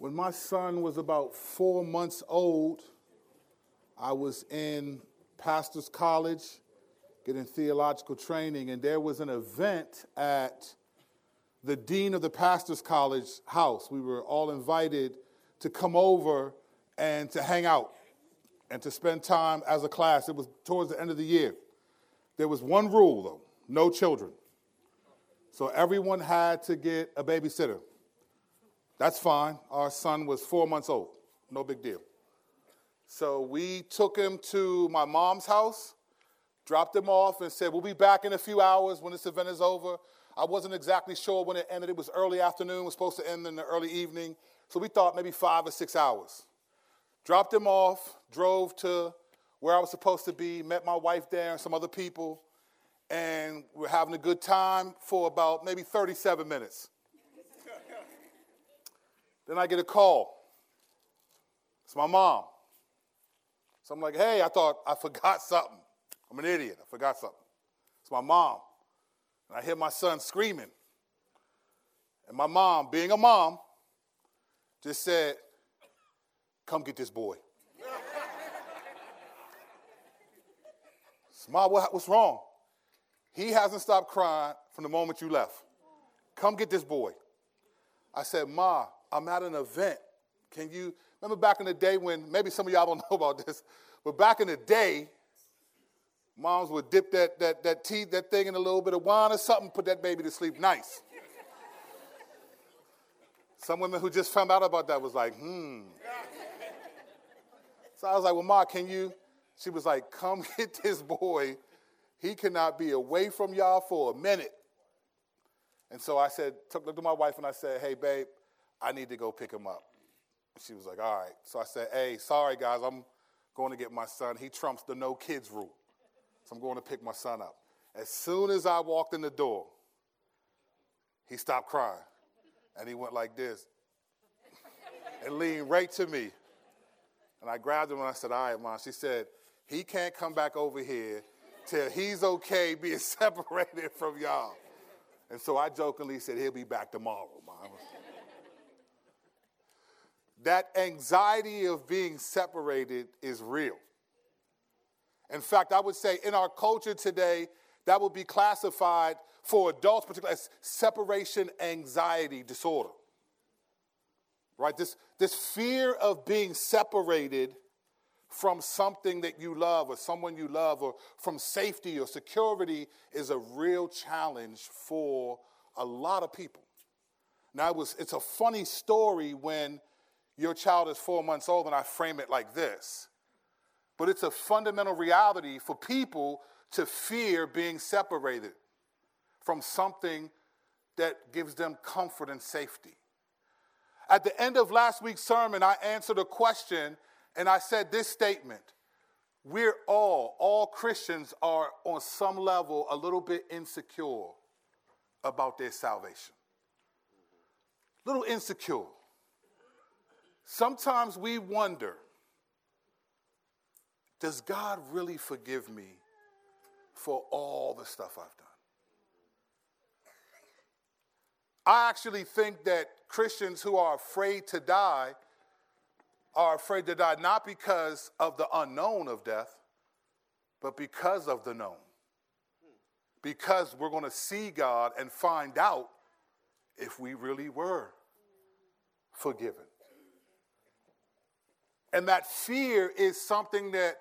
When my son was about four months old, I was in pastor's college getting theological training, and there was an event at the dean of the pastor's college house. We were all invited to come over and to hang out and to spend time as a class. It was towards the end of the year. There was one rule, though no children. So everyone had to get a babysitter. That's fine. Our son was four months old. No big deal. So we took him to my mom's house, dropped him off, and said, We'll be back in a few hours when this event is over. I wasn't exactly sure when it ended. It was early afternoon, it was supposed to end in the early evening. So we thought maybe five or six hours. Dropped him off, drove to where I was supposed to be, met my wife there and some other people, and we're having a good time for about maybe 37 minutes. Then I get a call. It's my mom. So I'm like, hey, I thought I forgot something. I'm an idiot. I forgot something. It's my mom. And I hear my son screaming. And my mom, being a mom, just said, come get this boy. Ma, what's wrong? He hasn't stopped crying from the moment you left. Come get this boy. I said, Ma, I'm at an event. Can you remember back in the day when maybe some of y'all don't know about this, but back in the day, moms would dip that that that tea, that thing in a little bit of wine or something, put that baby to sleep nice. Some women who just found out about that was like, hmm. So I was like, well, Ma, can you? She was like, come get this boy. He cannot be away from y'all for a minute. And so I said, took, looked at my wife and I said, hey, babe, I need to go pick him up. She was like, all right. So I said, hey, sorry, guys, I'm going to get my son. He trumps the no kids rule. So I'm going to pick my son up. As soon as I walked in the door, he stopped crying. And he went like this and leaned right to me. And I grabbed him and I said, All right, mom. She said, He can't come back over here till he's okay being separated from y'all. And so I jokingly said, He'll be back tomorrow, mom. That anxiety of being separated is real. In fact, I would say in our culture today, that would be classified for adults, particularly as separation anxiety disorder. Right? This, this fear of being separated from something that you love or someone you love or from safety or security is a real challenge for a lot of people. Now, it was, it's a funny story when your child is four months old and I frame it like this. But it's a fundamental reality for people to fear being separated from something that gives them comfort and safety. At the end of last week's sermon, I answered a question and I said this statement We're all, all Christians are on some level a little bit insecure about their salvation. A little insecure. Sometimes we wonder does God really forgive me for all the stuff I've done? I actually think that Christians who are afraid to die are afraid to die not because of the unknown of death, but because of the known. Because we're going to see God and find out if we really were forgiven. And that fear is something that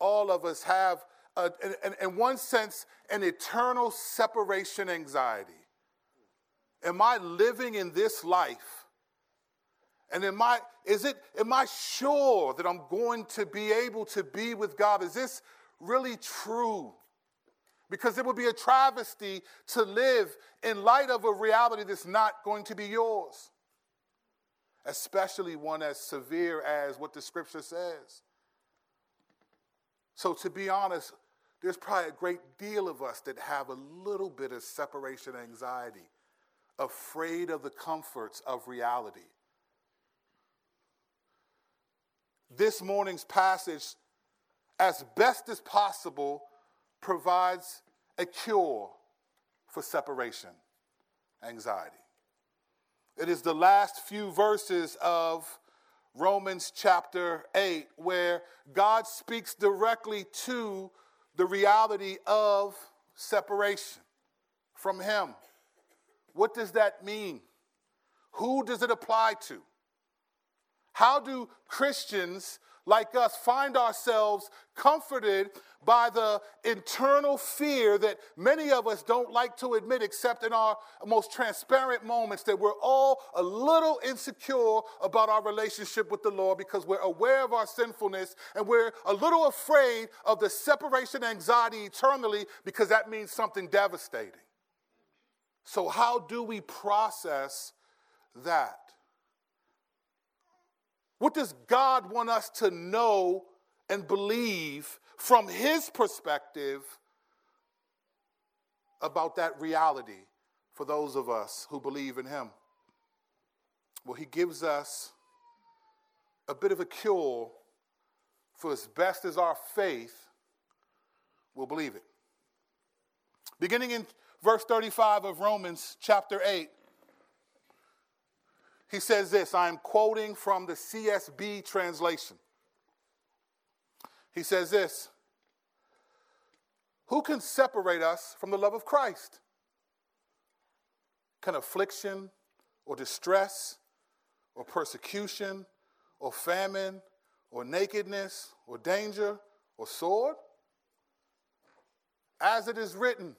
all of us have, uh, in, in one sense, an eternal separation anxiety. Am I living in this life? And am I, is it, am I sure that I'm going to be able to be with God? Is this really true? Because it would be a travesty to live in light of a reality that's not going to be yours, especially one as severe as what the scripture says. So, to be honest, there's probably a great deal of us that have a little bit of separation anxiety afraid of the comforts of reality. This morning's passage, as best as possible, provides a cure for separation anxiety. It is the last few verses of Romans chapter 8, where God speaks directly to the reality of separation from Him. What does that mean? Who does it apply to? How do Christians like us find ourselves comforted by the internal fear that many of us don't like to admit, except in our most transparent moments, that we're all a little insecure about our relationship with the Lord because we're aware of our sinfulness and we're a little afraid of the separation anxiety eternally because that means something devastating. So, how do we process that? What does God want us to know and believe from His perspective about that reality for those of us who believe in Him? Well, He gives us a bit of a cure for as best as our faith will believe it. Beginning in verse 35 of Romans chapter 8, he says this I am quoting from the CSB translation. He says this Who can separate us from the love of Christ? Can affliction or distress or persecution or famine or nakedness or danger or sword? As it is written,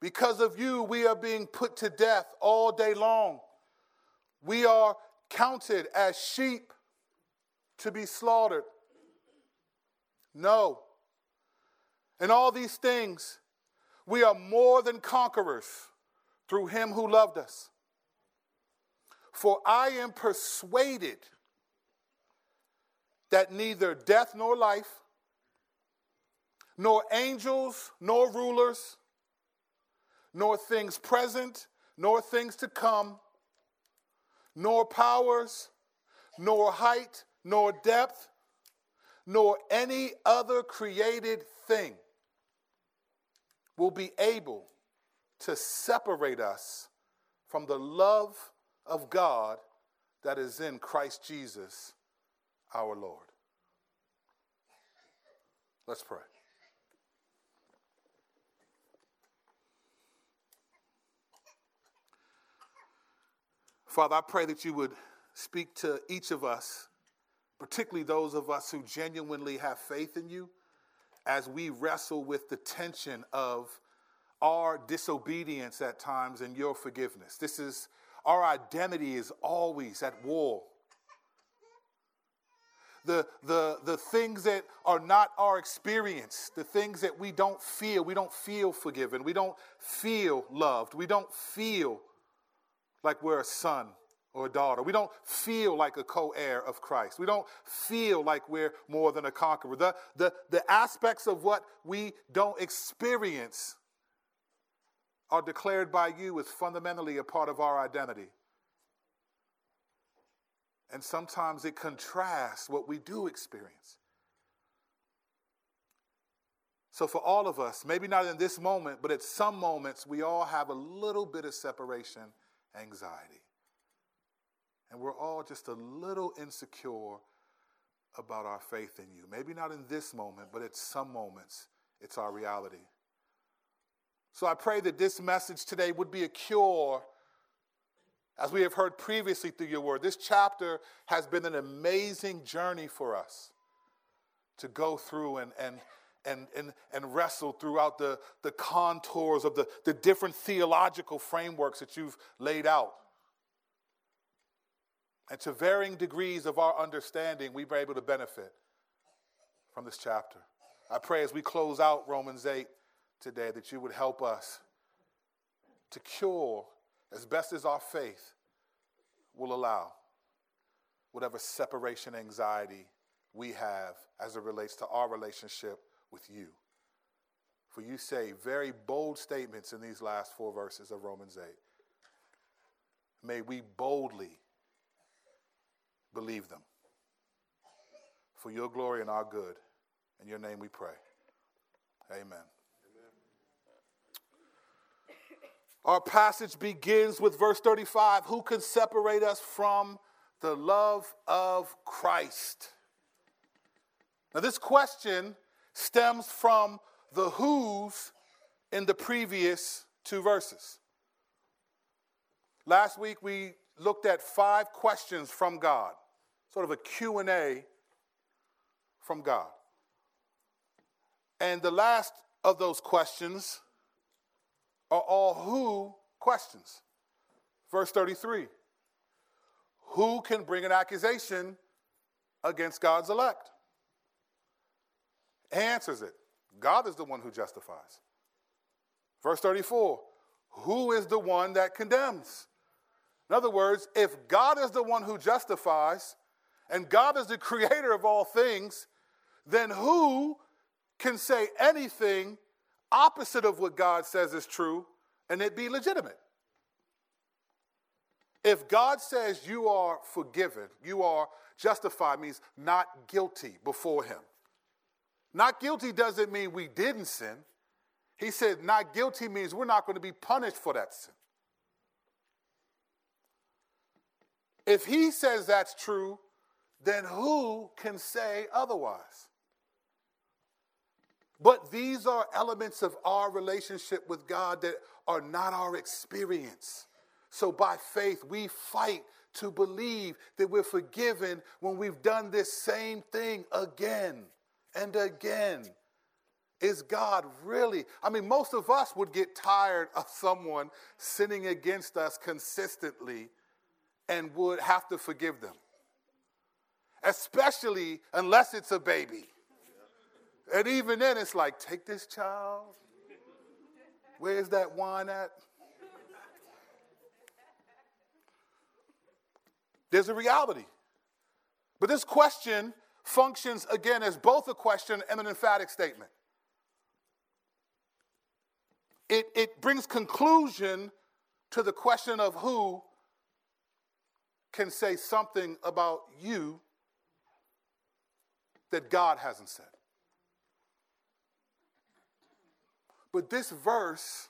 because of you, we are being put to death all day long. We are counted as sheep to be slaughtered. No. In all these things, we are more than conquerors through him who loved us. For I am persuaded that neither death nor life, nor angels nor rulers, nor things present nor things to come, nor powers, nor height, nor depth, nor any other created thing will be able to separate us from the love of God that is in Christ Jesus our Lord. Let's pray. Father, I pray that you would speak to each of us, particularly those of us who genuinely have faith in you, as we wrestle with the tension of our disobedience at times and your forgiveness. This is our identity is always at war. The, the, the things that are not our experience, the things that we don't feel, we don't feel forgiven, we don't feel loved, we don't feel like we're a son or a daughter. We don't feel like a co heir of Christ. We don't feel like we're more than a conqueror. The, the, the aspects of what we don't experience are declared by you as fundamentally a part of our identity. And sometimes it contrasts what we do experience. So, for all of us, maybe not in this moment, but at some moments, we all have a little bit of separation anxiety. And we're all just a little insecure about our faith in you. Maybe not in this moment, but at some moments, it's our reality. So I pray that this message today would be a cure, as we have heard previously through your word. This chapter has been an amazing journey for us to go through and, and, and, and, and wrestle throughout the, the contours of the, the different theological frameworks that you've laid out. And to varying degrees of our understanding, we were able to benefit from this chapter. I pray as we close out Romans 8 today that you would help us to cure as best as our faith will allow whatever separation anxiety we have as it relates to our relationship with you. For you say very bold statements in these last four verses of Romans 8. May we boldly believe them. For your glory and our good. In your name we pray. Amen. Our passage begins with verse 35 Who can separate us from the love of Christ? Now, this question stems from the who's in the previous two verses. Last week we looked at five questions from God, sort of a Q&A from God. And the last of those questions are all who questions. Verse 33 Who can bring an accusation against God's elect? Answers it God is the one who justifies. Verse 34 Who is the one that condemns? In other words, if God is the one who justifies and God is the creator of all things, then who can say anything opposite of what God says is true and it be legitimate? If God says you are forgiven, you are justified, means not guilty before Him. Not guilty doesn't mean we didn't sin. He said not guilty means we're not going to be punished for that sin. If he says that's true, then who can say otherwise? But these are elements of our relationship with God that are not our experience. So by faith, we fight to believe that we're forgiven when we've done this same thing again and again. Is God really? I mean, most of us would get tired of someone sinning against us consistently and would have to forgive them, especially unless it's a baby. And even then, it's like, take this child. Where's that wine at? There's a reality. But this question functions again as both a question and an emphatic statement. It, it brings conclusion to the question of who can say something about you that God hasn't said. But this verse,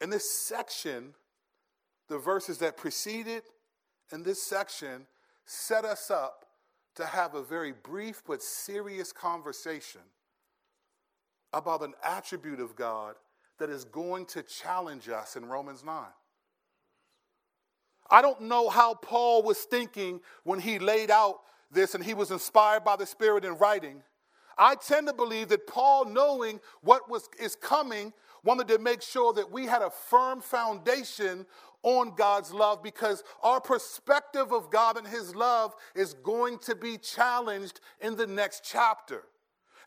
in this section, the verses that preceded in this section set us up to have a very brief but serious conversation about an attribute of God that is going to challenge us in Romans 9. I don't know how Paul was thinking when he laid out this and he was inspired by the Spirit in writing. I tend to believe that Paul, knowing what was, is coming, wanted to make sure that we had a firm foundation on God's love because our perspective of God and His love is going to be challenged in the next chapter.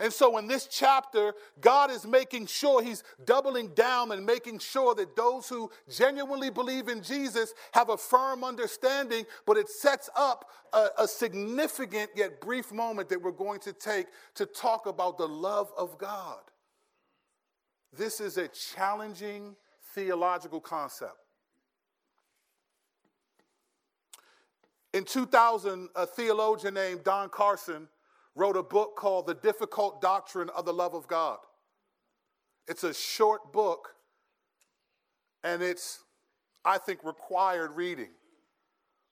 And so in this chapter, God is making sure He's doubling down and making sure that those who genuinely believe in Jesus have a firm understanding, but it sets up a, a significant yet brief moment that we're going to take to talk about the love of God. This is a challenging theological concept. In 2000, a theologian named Don Carson wrote a book called The Difficult Doctrine of the Love of God. It's a short book, and it's, I think, required reading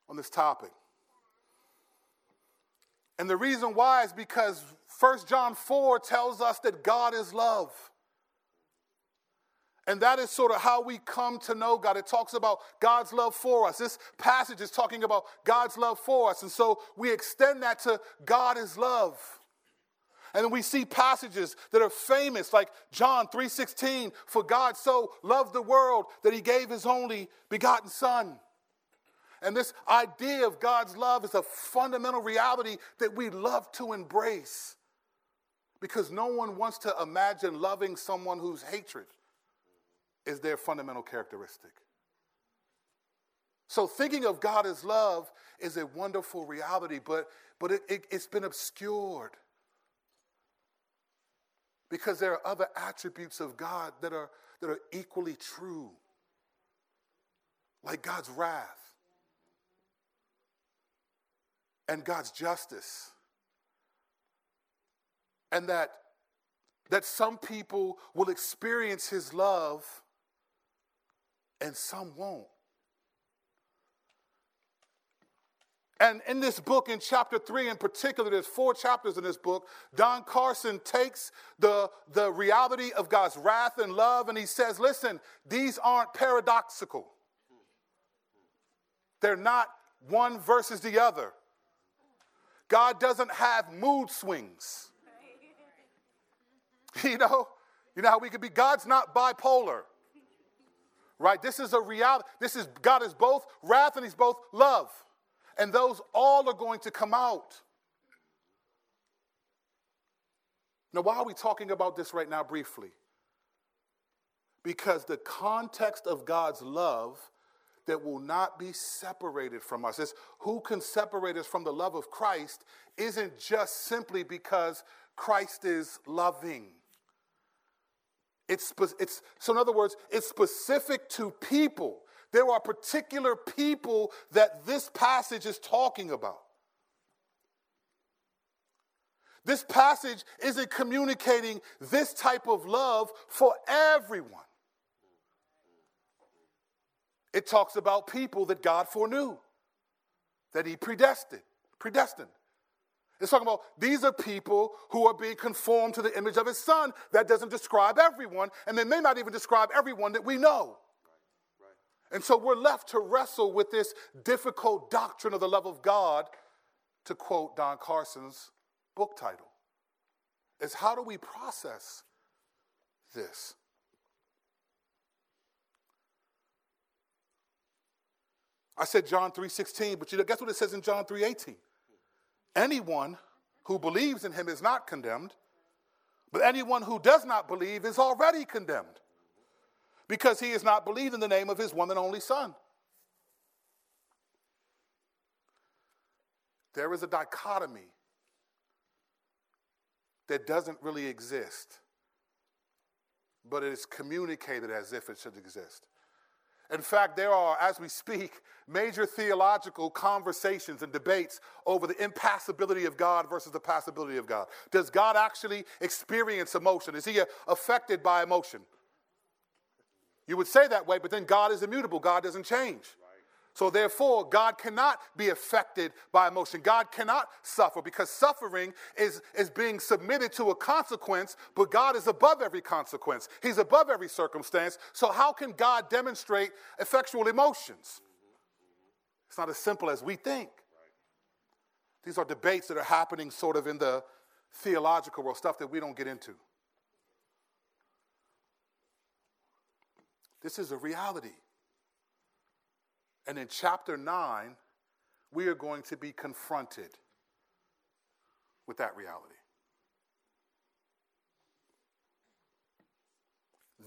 on this topic. And the reason why is because 1 John 4 tells us that God is love. And that is sort of how we come to know God. It talks about God's love for us. This passage is talking about God's love for us. And so we extend that to God is love. And we see passages that are famous like John 3:16, for God so loved the world that he gave his only begotten son. And this idea of God's love is a fundamental reality that we love to embrace. Because no one wants to imagine loving someone whose hatred is their fundamental characteristic. So thinking of God as love is a wonderful reality, but, but it, it, it's been obscured because there are other attributes of God that are, that are equally true, like God's wrath and God's justice. And that, that some people will experience his love and some won't. And in this book, in chapter three in particular, there's four chapters in this book. Don Carson takes the, the reality of God's wrath and love and he says, listen, these aren't paradoxical. They're not one versus the other. God doesn't have mood swings. You know, you know how we could be, God's not bipolar. Right? This is a reality. This is God is both wrath and he's both love. And those all are going to come out. Now, why are we talking about this right now briefly? Because the context of God's love that will not be separated from us. It's who can separate us from the love of Christ isn't just simply because Christ is loving. It's, it's, so, in other words, it's specific to people. There are particular people that this passage is talking about. This passage isn't communicating this type of love for everyone. It talks about people that God foreknew, that He predestined, predestined. It's talking about these are people who are being conformed to the image of His Son. That doesn't describe everyone, and they may not even describe everyone that we know. And so we're left to wrestle with this difficult doctrine of the love of God, to quote Don Carson's book title. Is how do we process this? I said John 3:16, but you know, guess what it says in John 3:18? Anyone who believes in him is not condemned, but anyone who does not believe is already condemned because he has not believed in the name of his one and only Son. There is a dichotomy that doesn't really exist, but it is communicated as if it should exist. In fact, there are, as we speak, major theological conversations and debates over the impassibility of God versus the passibility of God. Does God actually experience emotion? Is he affected by emotion? You would say that way, but then God is immutable. God doesn't change. So, therefore, God cannot be affected by emotion. God cannot suffer because suffering is, is being submitted to a consequence, but God is above every consequence. He's above every circumstance. So, how can God demonstrate effectual emotions? It's not as simple as we think. These are debates that are happening sort of in the theological world, stuff that we don't get into. This is a reality. And in chapter 9, we are going to be confronted with that reality.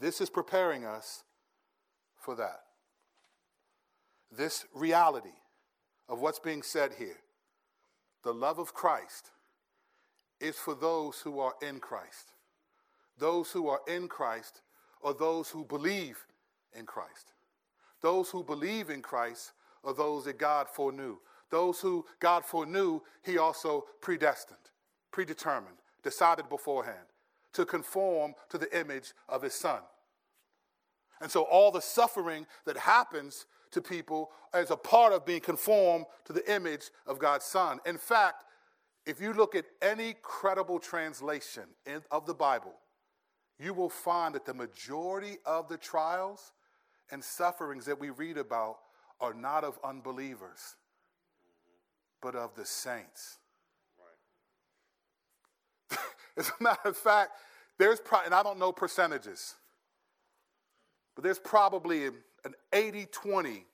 This is preparing us for that. This reality of what's being said here, the love of Christ, is for those who are in Christ. Those who are in Christ are those who believe in Christ. Those who believe in Christ are those that God foreknew. Those who God foreknew, He also predestined, predetermined, decided beforehand to conform to the image of His Son. And so all the suffering that happens to people is a part of being conformed to the image of God's Son. In fact, if you look at any credible translation in, of the Bible, you will find that the majority of the trials and sufferings that we read about are not of unbelievers, but of the saints. Right. As a matter of fact, there's pro- and I don't know percentages, but there's probably an 80 20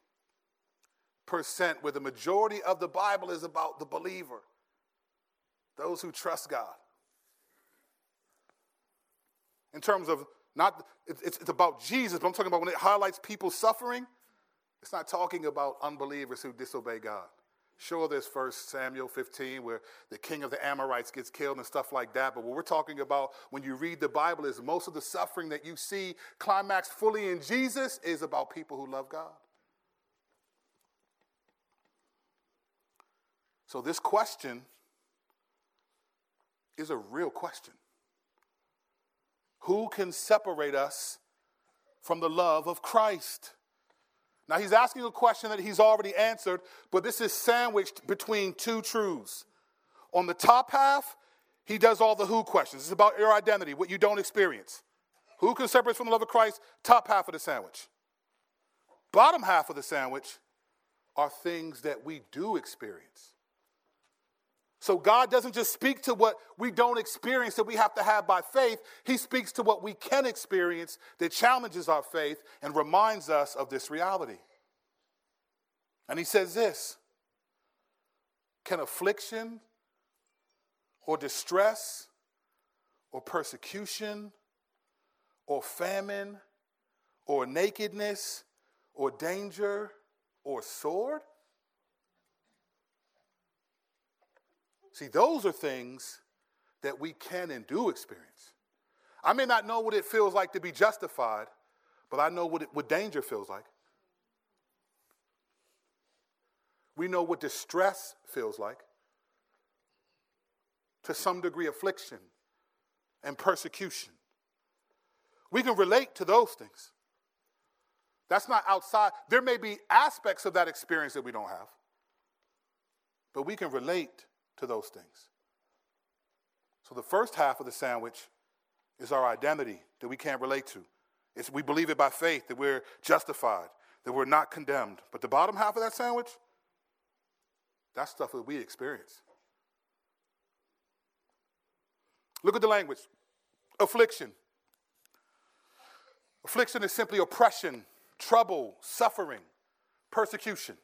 percent where the majority of the Bible is about the believer, those who trust God. In terms of not, it's, it's about Jesus, but I'm talking about when it highlights people suffering, it's not talking about unbelievers who disobey God. Sure, there's First Samuel 15 where the king of the Amorites gets killed and stuff like that. But what we're talking about when you read the Bible is most of the suffering that you see climaxed fully in Jesus is about people who love God. So, this question is a real question. Who can separate us from the love of Christ? Now, he's asking a question that he's already answered, but this is sandwiched between two truths. On the top half, he does all the who questions. It's about your identity, what you don't experience. Who can separate us from the love of Christ? Top half of the sandwich. Bottom half of the sandwich are things that we do experience. So God doesn't just speak to what we don't experience that we have to have by faith. He speaks to what we can experience that challenges our faith and reminds us of this reality. And he says this Can affliction or distress or persecution or famine or nakedness or danger or sword? See, those are things that we can and do experience. I may not know what it feels like to be justified, but I know what, it, what danger feels like. We know what distress feels like. To some degree, affliction and persecution. We can relate to those things. That's not outside. There may be aspects of that experience that we don't have, but we can relate to those things. So the first half of the sandwich is our identity that we can't relate to. It's, we believe it by faith that we're justified, that we're not condemned. But the bottom half of that sandwich, that's stuff that we experience. Look at the language affliction. Affliction is simply oppression, trouble, suffering, persecution,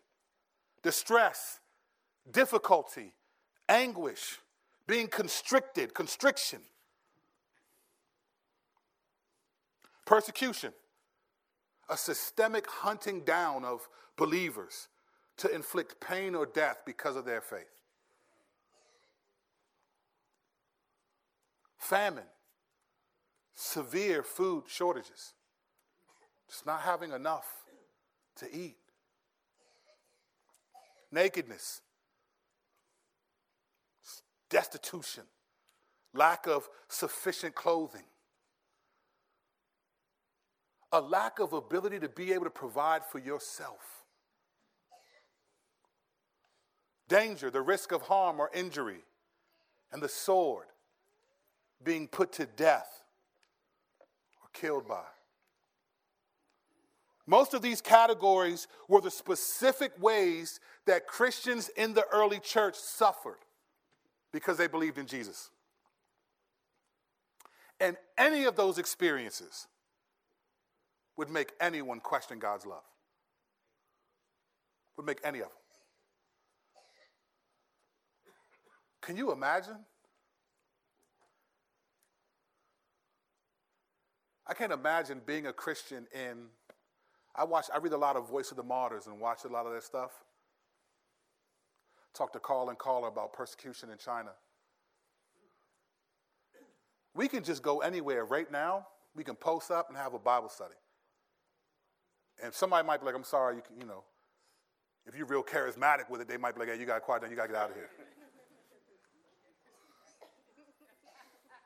distress, difficulty, anguish, being constricted, constriction, persecution, a systemic hunting down of believers to inflict pain or death because of their faith. Famine, severe food shortages, just not having enough to eat. Nakedness, destitution, lack of sufficient clothing, a lack of ability to be able to provide for yourself. Danger, the risk of harm or injury, and the sword being put to death or killed by. Most of these categories were the specific ways that Christians in the early church suffered because they believed in Jesus. And any of those experiences would make anyone question God's love. Would make any of them. Can you imagine? I can't imagine being a Christian in I watch I read a lot of Voice of the Martyrs and watch a lot of that stuff. Talk to Carl and Carla about persecution in China. We can just go anywhere right now. We can post up and have a Bible study. And somebody might be like, I'm sorry, you, can, you know, if you're real charismatic with it, they might be like, hey, you got to quiet down, you got to get out of here.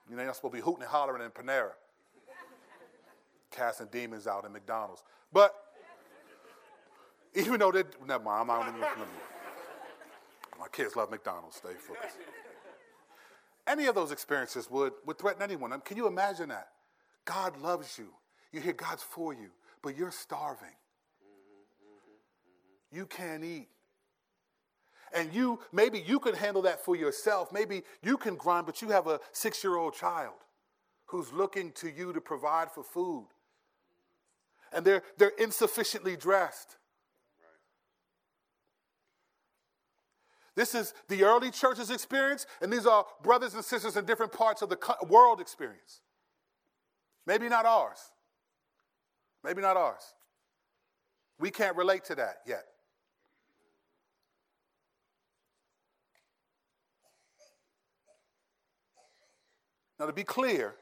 you know, you're not supposed to be hooting and hollering in Panera, casting demons out in McDonald's. But even though they, never mind, I'm not even. My kids love McDonald's. Stay focused. Any of those experiences would, would threaten anyone. I mean, can you imagine that? God loves you. You hear God's for you, but you're starving. You can't eat. And you, maybe you can handle that for yourself. Maybe you can grind, but you have a six year old child who's looking to you to provide for food. And they're, they're insufficiently dressed. This is the early church's experience, and these are brothers and sisters in different parts of the world experience. Maybe not ours. Maybe not ours. We can't relate to that yet. Now, to be clear,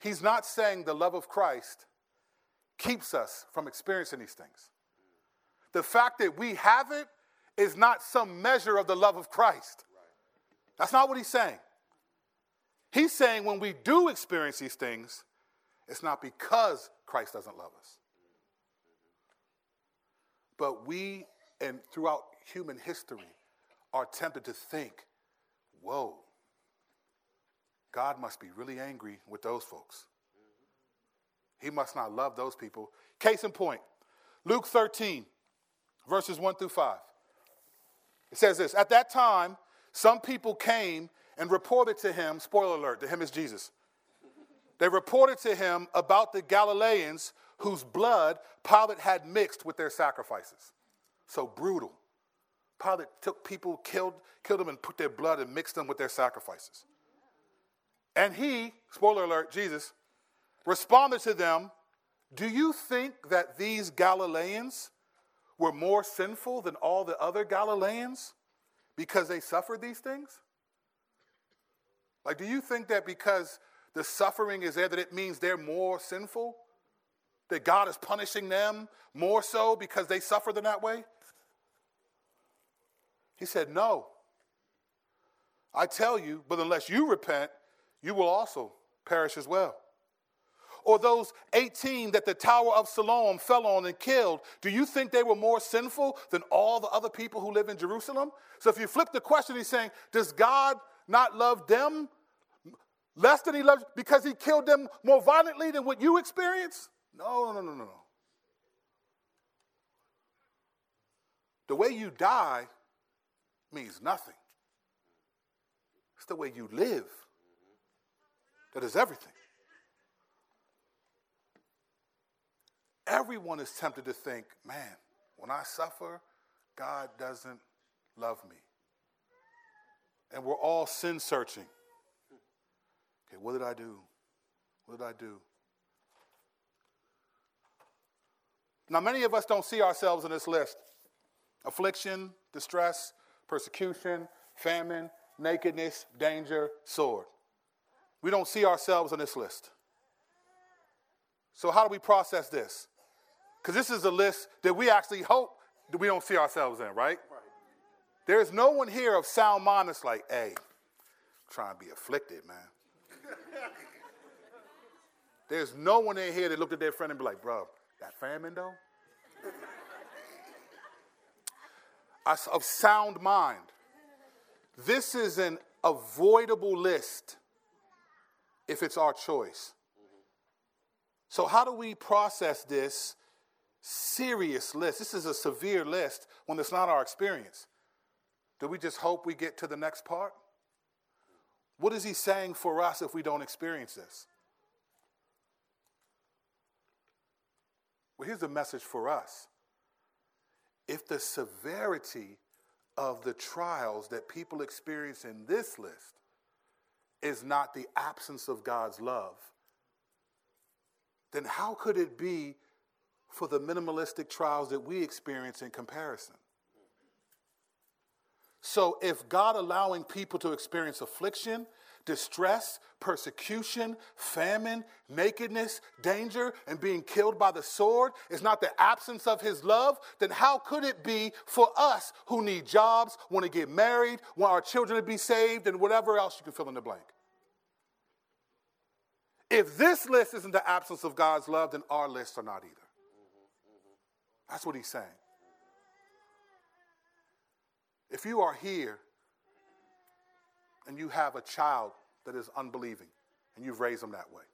he's not saying the love of Christ keeps us from experiencing these things. The fact that we have it is not some measure of the love of Christ. That's not what he's saying. He's saying when we do experience these things, it's not because Christ doesn't love us. But we, and throughout human history, are tempted to think, whoa, God must be really angry with those folks. He must not love those people. Case in point, Luke 13, verses 1 through 5. It says this At that time, some people came and reported to him, spoiler alert, to him is Jesus. They reported to him about the Galileans whose blood Pilate had mixed with their sacrifices. So brutal. Pilate took people, killed, killed them, and put their blood and mixed them with their sacrifices. And he, spoiler alert, Jesus, responded to them Do you think that these Galileans were more sinful than all the other Galileans because they suffered these things? Like, do you think that because the suffering is there, that it means they're more sinful? That God is punishing them more so because they suffered in that way? He said, No. I tell you, but unless you repent, you will also perish as well. Or those 18 that the Tower of Siloam fell on and killed, do you think they were more sinful than all the other people who live in Jerusalem? So if you flip the question, he's saying, Does God not love them less than he loves because he killed them more violently than what you experience? No, no, no, no, no. The way you die means nothing. It's the way you live that is everything. Everyone is tempted to think, man, when I suffer, God doesn't love me. And we're all sin searching. Okay, what did I do? What did I do? Now, many of us don't see ourselves in this list affliction, distress, persecution, famine, nakedness, danger, sword. We don't see ourselves on this list. So, how do we process this? Because this is a list that we actually hope that we don't see ourselves in, right? right. There's no one here of sound mind that's like, hey, I'm trying to be afflicted, man. There's no one in here that looked at their friend and be like, bro, that famine though? of sound mind. This is an avoidable list if it's our choice. So, how do we process this serious list? This is a severe list when it's not our experience. Do we just hope we get to the next part? What is he saying for us if we don't experience this? Well, here's the message for us. If the severity of the trials that people experience in this list is not the absence of God's love, then how could it be for the minimalistic trials that we experience in comparison? So, if God allowing people to experience affliction distress, persecution, famine, nakedness, danger, and being killed by the sword is not the absence of his love, then how could it be for us who need jobs, want to get married, want our children to be saved, and whatever else you can fill in the blank? If this list isn't the absence of God's love, then our lists are not either. That's what he's saying. If you are here and you have a child that is unbelieving and you've raised them that way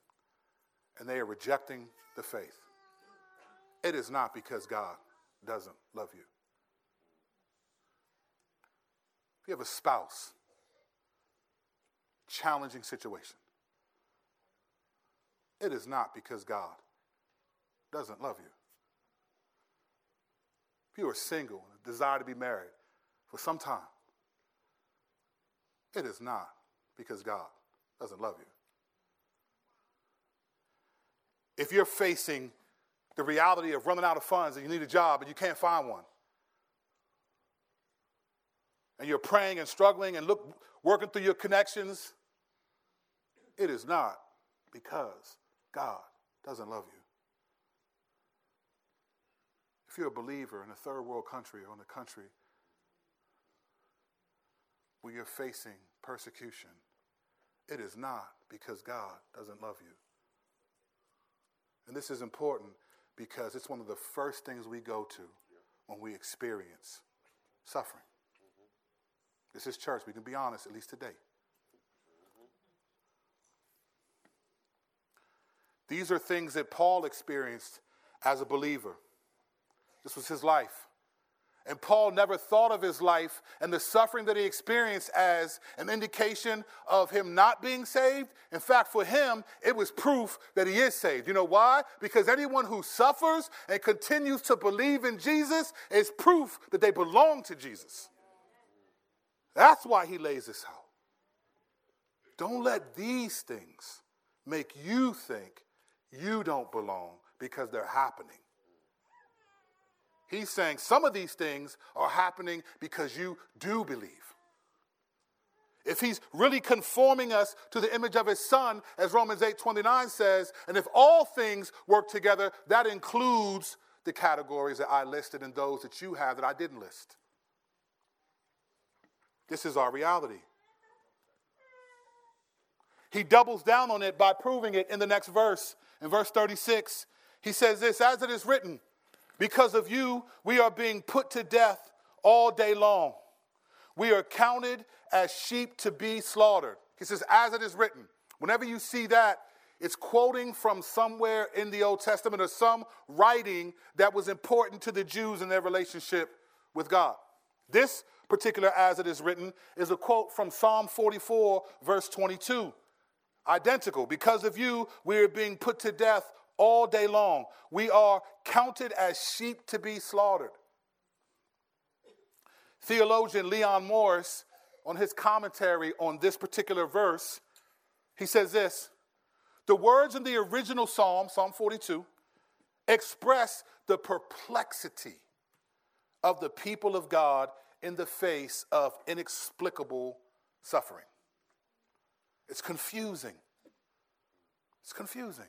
and they are rejecting the faith, it is not because God doesn't love you. If you have a spouse, challenging situation, it is not because God doesn't love you. If you are single and desire to be married for some time, it is not because God doesn't love you. If you're facing the reality of running out of funds and you need a job and you can't find one, and you're praying and struggling and look, working through your connections, it is not because God doesn't love you. If you're a believer in a third world country or in a country where you're facing persecution, it is not because God doesn't love you. And this is important because it's one of the first things we go to when we experience suffering. This is church. We can be honest, at least today. These are things that Paul experienced as a believer. This was his life. And Paul never thought of his life and the suffering that he experienced as an indication of him not being saved. In fact, for him, it was proof that he is saved. You know why? Because anyone who suffers and continues to believe in Jesus is proof that they belong to Jesus. That's why he lays this out. Don't let these things make you think you don't belong because they're happening. He's saying some of these things are happening because you do believe. If he's really conforming us to the image of his son, as Romans 8 29 says, and if all things work together, that includes the categories that I listed and those that you have that I didn't list. This is our reality. He doubles down on it by proving it in the next verse. In verse 36, he says this As it is written, because of you, we are being put to death all day long. We are counted as sheep to be slaughtered. He says, As it is written. Whenever you see that, it's quoting from somewhere in the Old Testament or some writing that was important to the Jews in their relationship with God. This particular as it is written is a quote from Psalm 44, verse 22. Identical. Because of you, we are being put to death all day long. We are counted as sheep to be slaughtered. Theologian Leon Morris, on his commentary on this particular verse, he says this The words in the original psalm, Psalm 42, express the perplexity of the people of God in the face of inexplicable suffering. It's confusing. It's confusing.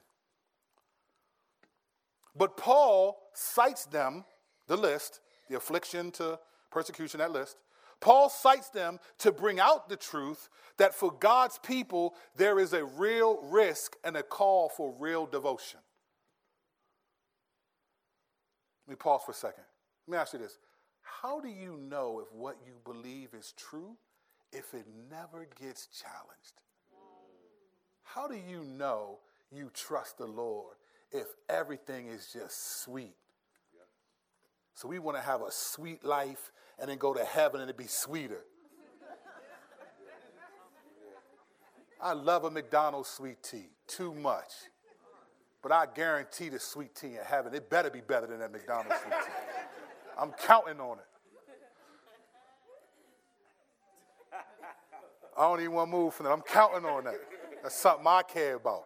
But Paul cites them, the list, the affliction to persecution, that list. Paul cites them to bring out the truth that for God's people, there is a real risk and a call for real devotion. Let me pause for a second. Let me ask you this How do you know if what you believe is true if it never gets challenged? How do you know you trust the Lord if everything is just sweet. So we want to have a sweet life and then go to heaven and it be sweeter. I love a McDonald's sweet tea too much. But I guarantee the sweet tea in heaven, it better be better than that McDonald's sweet tea. I'm counting on it. I don't even want to move from that. I'm counting on that. That's something I care about.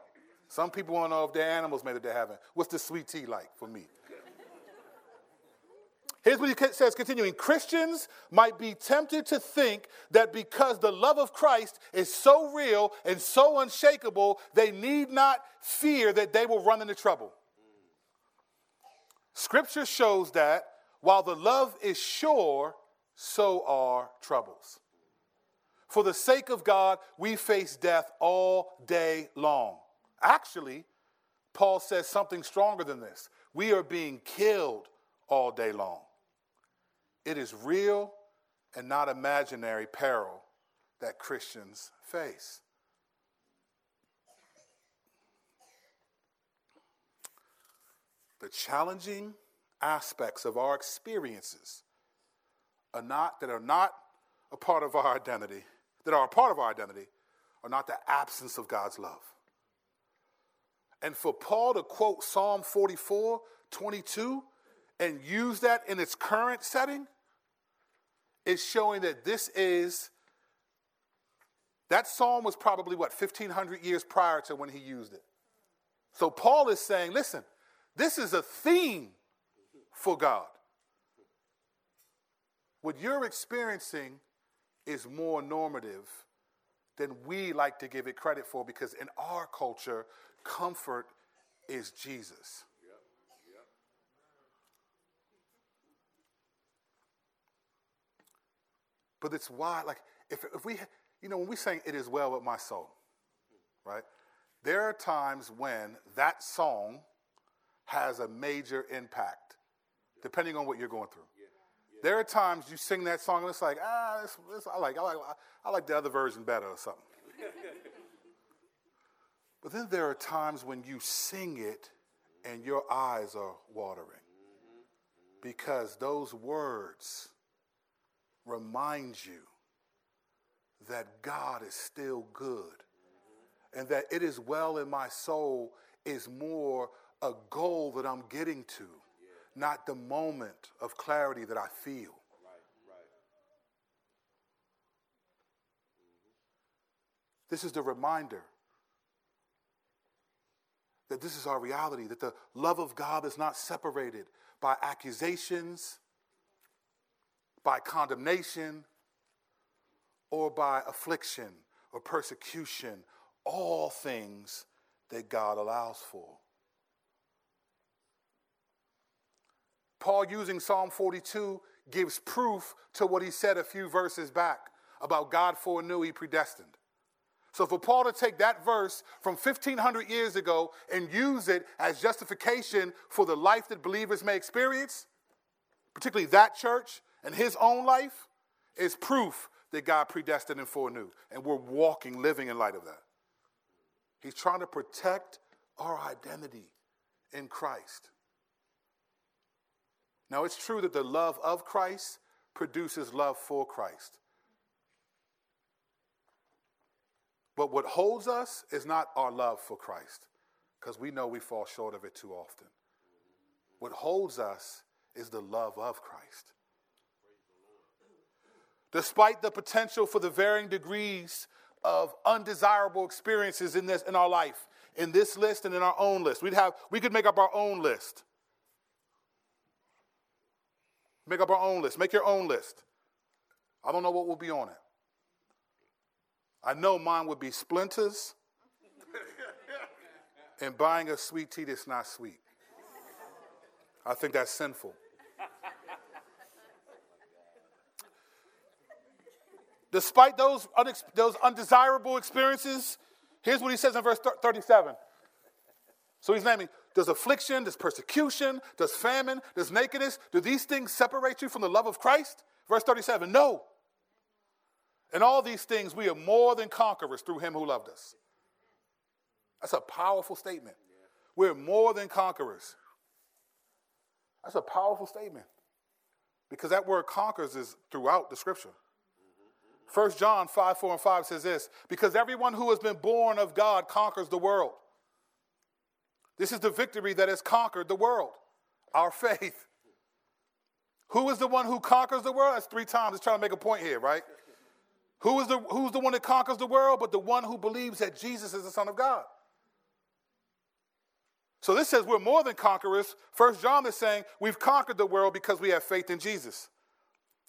Some people want to know if their animals made it to heaven. What's the sweet tea like for me? Here's what he says, continuing Christians might be tempted to think that because the love of Christ is so real and so unshakable, they need not fear that they will run into trouble. Scripture shows that while the love is sure, so are troubles. For the sake of God, we face death all day long. Actually, Paul says something stronger than this. We are being killed all day long. It is real and not imaginary peril that Christians face. The challenging aspects of our experiences are not that are not a part of our identity, that are a part of our identity, are not the absence of God's love. And for Paul to quote Psalm 44 22 and use that in its current setting is showing that this is, that psalm was probably what, 1500 years prior to when he used it. So Paul is saying, listen, this is a theme for God. What you're experiencing is more normative than we like to give it credit for because in our culture, comfort is Jesus. But it's why, like, if, if we, you know, when we say it is well with my soul, right? There are times when that song has a major impact, depending on what you're going through. Yeah. There are times you sing that song and it's like, ah, this, this, I like, I like, I like the other version better or something. But then there are times when you sing it and your eyes are watering because those words remind you that God is still good and that it is well in my soul is more a goal that I'm getting to, not the moment of clarity that I feel. This is the reminder that this is our reality, that the love of God is not separated by accusations, by condemnation, or by affliction or persecution, all things that God allows for. Paul, using Psalm 42, gives proof to what he said a few verses back about God foreknew he predestined. So, for Paul to take that verse from 1500 years ago and use it as justification for the life that believers may experience, particularly that church and his own life, is proof that God predestined and foreknew. And we're walking, living in light of that. He's trying to protect our identity in Christ. Now, it's true that the love of Christ produces love for Christ. But what holds us is not our love for Christ, because we know we fall short of it too often. What holds us is the love of Christ. Despite the potential for the varying degrees of undesirable experiences in this in our life, in this list and in our own list, we'd have we could make up our own list. Make up our own list. Make your own list. I don't know what will be on it. I know mine would be splinters and buying a sweet tea that's not sweet. I think that's sinful. Despite those, unex- those undesirable experiences, here's what he says in verse 37. So he's naming does affliction, does persecution, does famine, does nakedness, do these things separate you from the love of Christ? Verse 37 No. In all these things, we are more than conquerors through him who loved us. That's a powerful statement. We're more than conquerors. That's a powerful statement because that word conquers is throughout the scripture. 1 John 5 4 and 5 says this because everyone who has been born of God conquers the world. This is the victory that has conquered the world, our faith. Who is the one who conquers the world? That's three times. It's trying to make a point here, right? Who is the, who's the one that conquers the world? But the one who believes that Jesus is the Son of God. So this says we're more than conquerors. First John is saying we've conquered the world because we have faith in Jesus.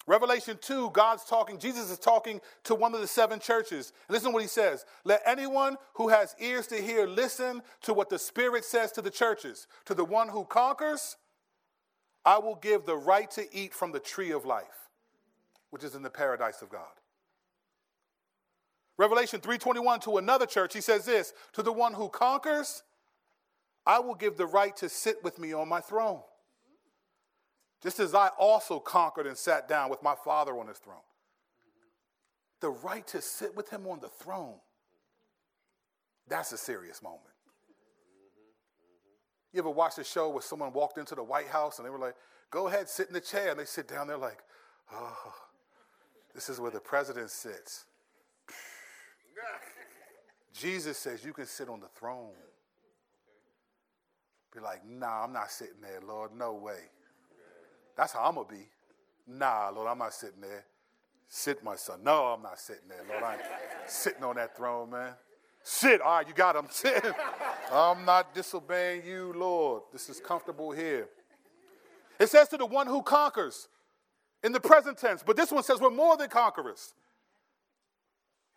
Revelation 2, God's talking, Jesus is talking to one of the seven churches. Listen to what he says. Let anyone who has ears to hear listen to what the Spirit says to the churches. To the one who conquers, I will give the right to eat from the tree of life, which is in the paradise of God. Revelation 3:21 to another church, he says this, to the one who conquers, I will give the right to sit with me on my throne just as I also conquered and sat down with my Father on his throne. The right to sit with him on the throne, that's a serious moment. You ever watch a show where someone walked into the White House and they were like, go ahead, sit in the chair. And they sit down, they're like, oh, this is where the president sits. Jesus says you can sit on the throne. Be like, nah, I'm not sitting there, Lord. No way. That's how I'm going to be. Nah, Lord, I'm not sitting there. Sit, my son. No, I'm not sitting there, Lord. I ain't sitting on that throne, man. Sit. All right, you got him. Sit. I'm not disobeying you, Lord. This is comfortable here. It says to the one who conquers in the present tense, but this one says we're more than conquerors.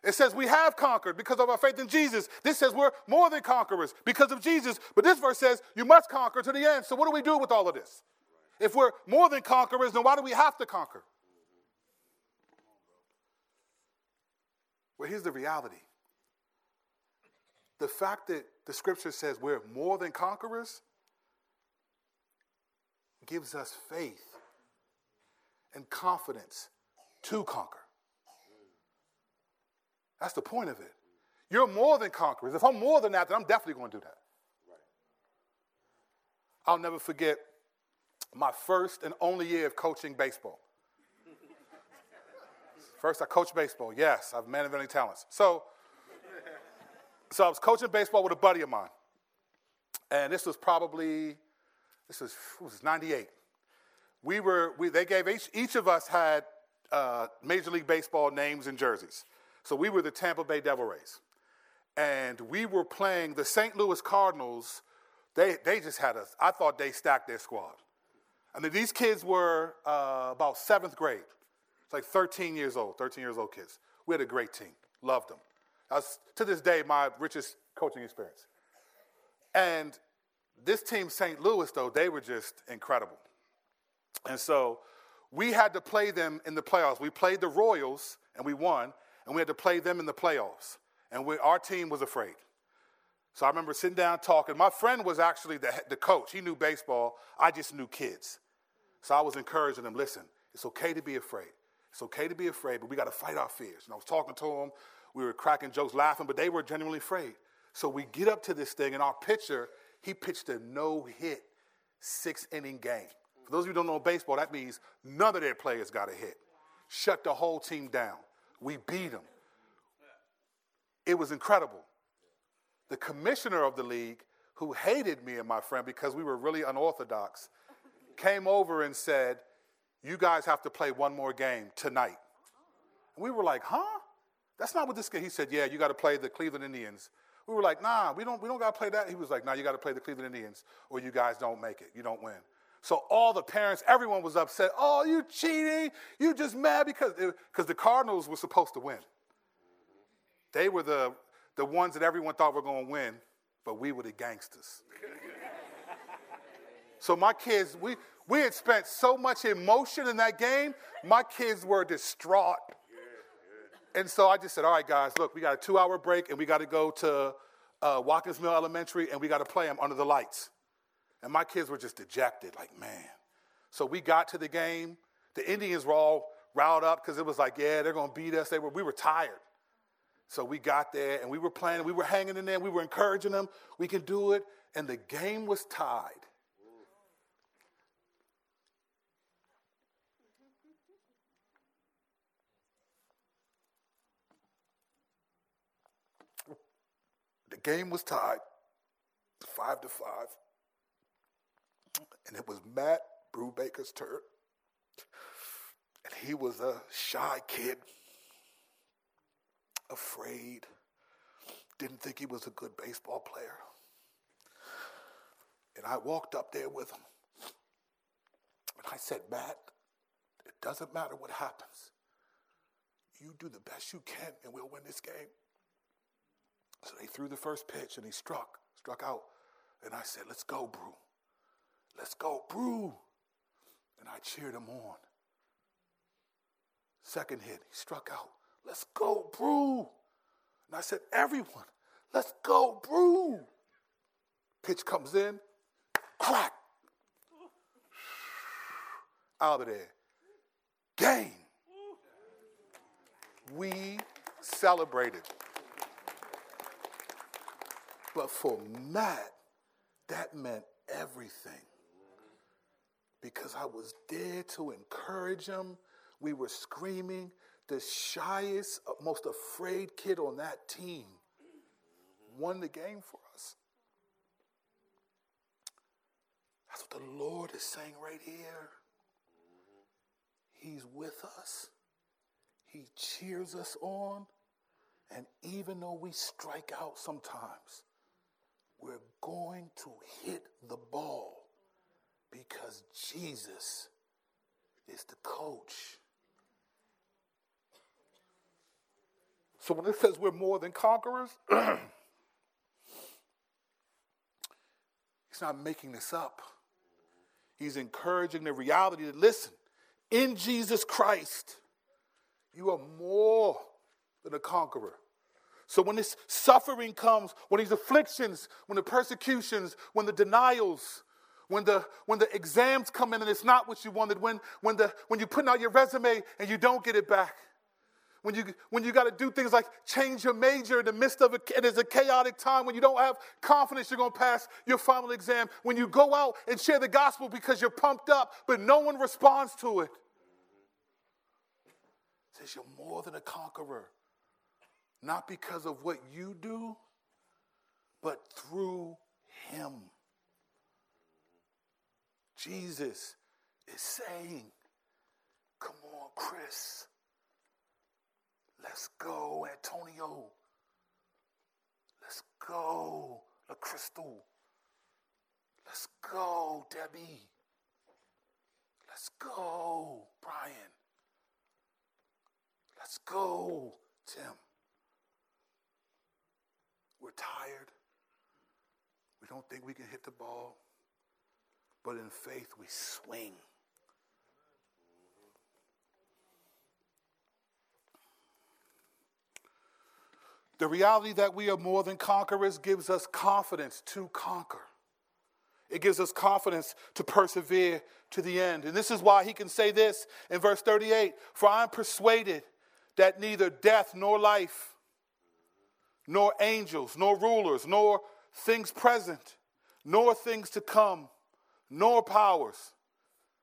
It says we have conquered because of our faith in Jesus. This says we're more than conquerors because of Jesus. But this verse says you must conquer to the end. So, what do we do with all of this? If we're more than conquerors, then why do we have to conquer? Well, here's the reality the fact that the scripture says we're more than conquerors gives us faith and confidence to conquer. That's the point of it. You're more than conquerors. If I'm more than that, then I'm definitely going to do that. I'll never forget my first and only year of coaching baseball. First, I coached baseball. Yes, I've man of many talents. So, so I was coaching baseball with a buddy of mine, and this was probably this was, was 98. We were we, they gave each, each of us had uh, Major League Baseball names and jerseys. So we were the Tampa Bay Devil Rays, and we were playing the St. Louis Cardinals. They they just had us. I thought they stacked their squad. I mean, these kids were uh, about seventh grade. It's like 13 years old, 13 years old kids. We had a great team. Loved them. That's, to this day, my richest coaching experience. And this team, St. Louis, though, they were just incredible. And so we had to play them in the playoffs. We played the Royals and we won, and we had to play them in the playoffs. And we, our team was afraid. So I remember sitting down talking. My friend was actually the, the coach. He knew baseball. I just knew kids. So I was encouraging him listen, it's okay to be afraid. It's okay to be afraid, but we got to fight our fears. And I was talking to him. We were cracking jokes, laughing, but they were genuinely afraid. So we get up to this thing, and our pitcher, he pitched a no hit six inning game. For those of you who don't know baseball, that means none of their players got a hit. Shut the whole team down. We beat them. It was incredible. The commissioner of the league, who hated me and my friend because we were really unorthodox, came over and said, You guys have to play one more game tonight. And we were like, Huh? That's not what this game. He said, Yeah, you got to play the Cleveland Indians. We were like, Nah, we don't, we don't got to play that. He was like, Nah, you got to play the Cleveland Indians or you guys don't make it. You don't win. So all the parents, everyone was upset. Oh, you cheating. You just mad because because the Cardinals were supposed to win. They were the, the ones that everyone thought were going to win, but we were the gangsters. so my kids, we, we had spent so much emotion in that game, my kids were distraught. And so I just said, all right, guys, look, we got a two hour break and we got to go to uh, Watkins Mill Elementary and we got to play them under the lights. And my kids were just dejected, like, man. So we got to the game. The Indians were all riled up because it was like, yeah, they're going to beat us. They were, we were tired. So we got there and we were playing, we were hanging in there, we were encouraging them, we can do it. And the game was tied. The game was tied, five to five. And it was Matt Brubaker's turn. And he was a shy kid afraid, didn't think he was a good baseball player. And I walked up there with him. And I said, Matt, it doesn't matter what happens. You do the best you can, and we'll win this game. So they threw the first pitch, and he struck, struck out. And I said, Let's go, Brew. Let's go, Brew. And I cheered him on. Second hit, he struck out. Let's go, Brew. And I said, Everyone, let's go, Brew. Pitch comes in, crack. Out of there. Game. We celebrated. But for Matt, that meant everything. Because I was there to encourage him. We were screaming the shyest, uh, most afraid kid on that team won the game for us. That's what the Lord is saying right here. He's with us, He cheers us on. And even though we strike out sometimes, we're going to hit the ball because Jesus is the coach. So when it says we're more than conquerors, he's not making this up. He's encouraging the reality that listen, in Jesus Christ, you are more than a conqueror. So when this suffering comes, when these afflictions, when the persecutions, when the denials, when the, when the exams come in and it's not what you wanted, when, when, the, when you're putting out your resume and you don't get it back, when you, when you got to do things like change your major in the midst of a, and it is a chaotic time, when you don't have confidence you're going to pass your final exam, when you go out and share the gospel because you're pumped up, but no one responds to it. it says you're more than a conqueror, not because of what you do, but through him. Jesus is saying, Come on, Chris. Let's go, Antonio. Let's go, La Crystal. Let's go, Debbie. Let's go, Brian. Let's go, Tim. We're tired. We don't think we can hit the ball. But in faith, we swing. The reality that we are more than conquerors gives us confidence to conquer. It gives us confidence to persevere to the end. And this is why he can say this in verse 38 For I am persuaded that neither death nor life, nor angels, nor rulers, nor things present, nor things to come, nor powers.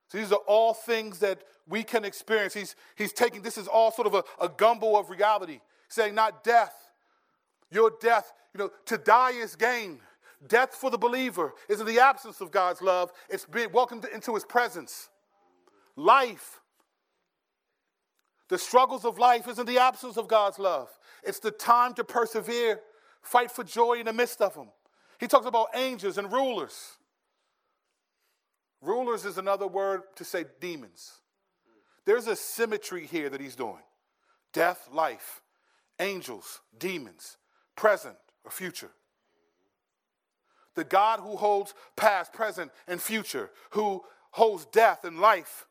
So these are all things that we can experience. He's, he's taking, this is all sort of a, a gumbo of reality, saying not death, your death, you know, to die is gain. Death for the believer is in the absence of God's love, it's being welcomed into his presence. Life, the struggles of life is in the absence of God's love. It's the time to persevere, fight for joy in the midst of them. He talks about angels and rulers. Rulers is another word to say demons. There's a symmetry here that he's doing death, life, angels, demons present, or future. The God who holds past, present, and future, who holds death and life,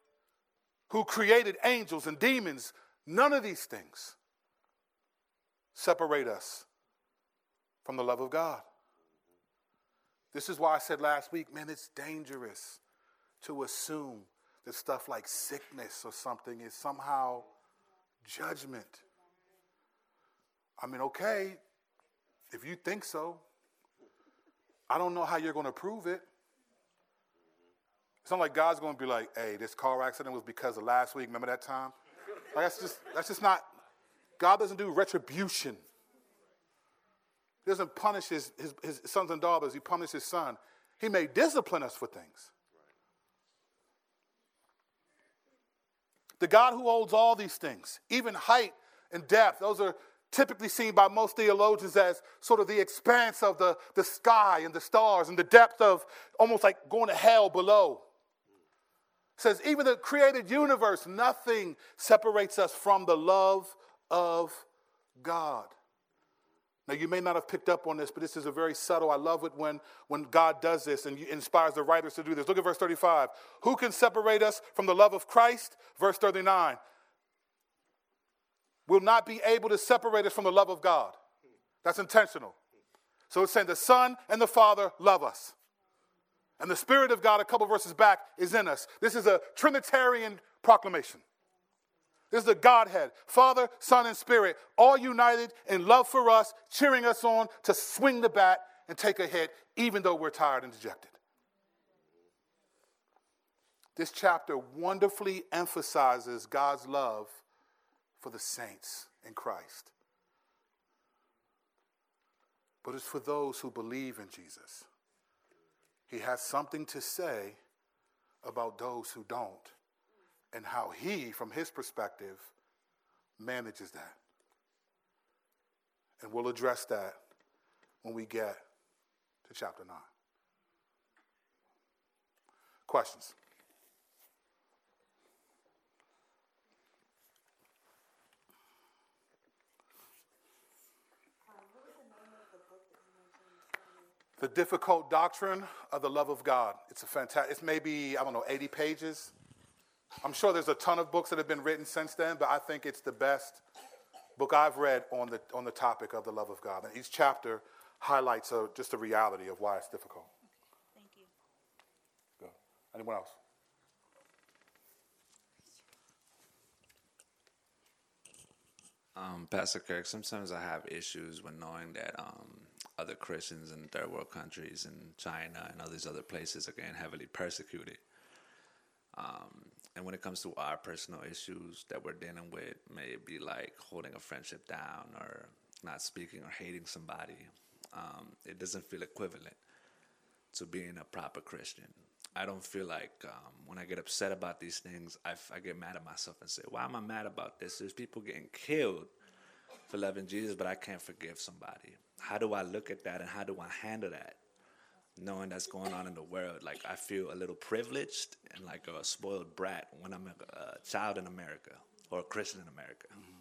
who created angels and demons, none of these things separate us from the love of God. This is why I said last week, man, it's dangerous to assume that stuff like sickness or something is somehow judgment. I mean, okay, if you think so, I don't know how you're going to prove it. It's not like God's going to be like, hey, this car accident was because of last week. Remember that time? Like, that's just, that's just not, God doesn't do retribution. He doesn't punish his, his, his sons and daughters, he punishes his son. He may discipline us for things. The God who holds all these things, even height and depth, those are typically seen by most theologians as sort of the expanse of the, the sky and the stars and the depth of almost like going to hell below. It says, even the created universe, nothing separates us from the love of God. Now, you may not have picked up on this, but this is a very subtle. I love it when, when God does this and inspires the writers to do this. Look at verse 35. Who can separate us from the love of Christ? Verse 39 will not be able to separate us from the love of God. That's intentional. So it's saying the Son and the Father love us. And the Spirit of God, a couple verses back, is in us. This is a Trinitarian proclamation. This is the Godhead, Father, Son, and Spirit, all united in love for us, cheering us on to swing the bat and take a hit, even though we're tired and dejected. This chapter wonderfully emphasizes God's love for the saints in Christ, but it's for those who believe in Jesus. He has something to say about those who don't and how he, from his perspective, manages that. And we'll address that when we get to chapter 9. Questions? The difficult doctrine of the love of God. It's a fantastic, it's maybe, I don't know, 80 pages. I'm sure there's a ton of books that have been written since then, but I think it's the best book I've read on the, on the topic of the love of God. And each chapter highlights a, just the reality of why it's difficult. Thank you. Anyone else? Um, Pastor Curt, sometimes I have issues when knowing that um, other Christians in third world countries in China and all these other places are getting heavily persecuted. Um, and when it comes to our personal issues that we're dealing with, may it be like holding a friendship down or not speaking or hating somebody, um, it doesn't feel equivalent to being a proper Christian. I don't feel like um, when I get upset about these things, I, I get mad at myself and say, why am I mad about this? There's people getting killed for loving Jesus, but I can't forgive somebody. How do I look at that and how do I handle that? Knowing that's going on in the world, like I feel a little privileged and like a spoiled brat when I'm a, a child in America or a Christian in America. Mm-hmm.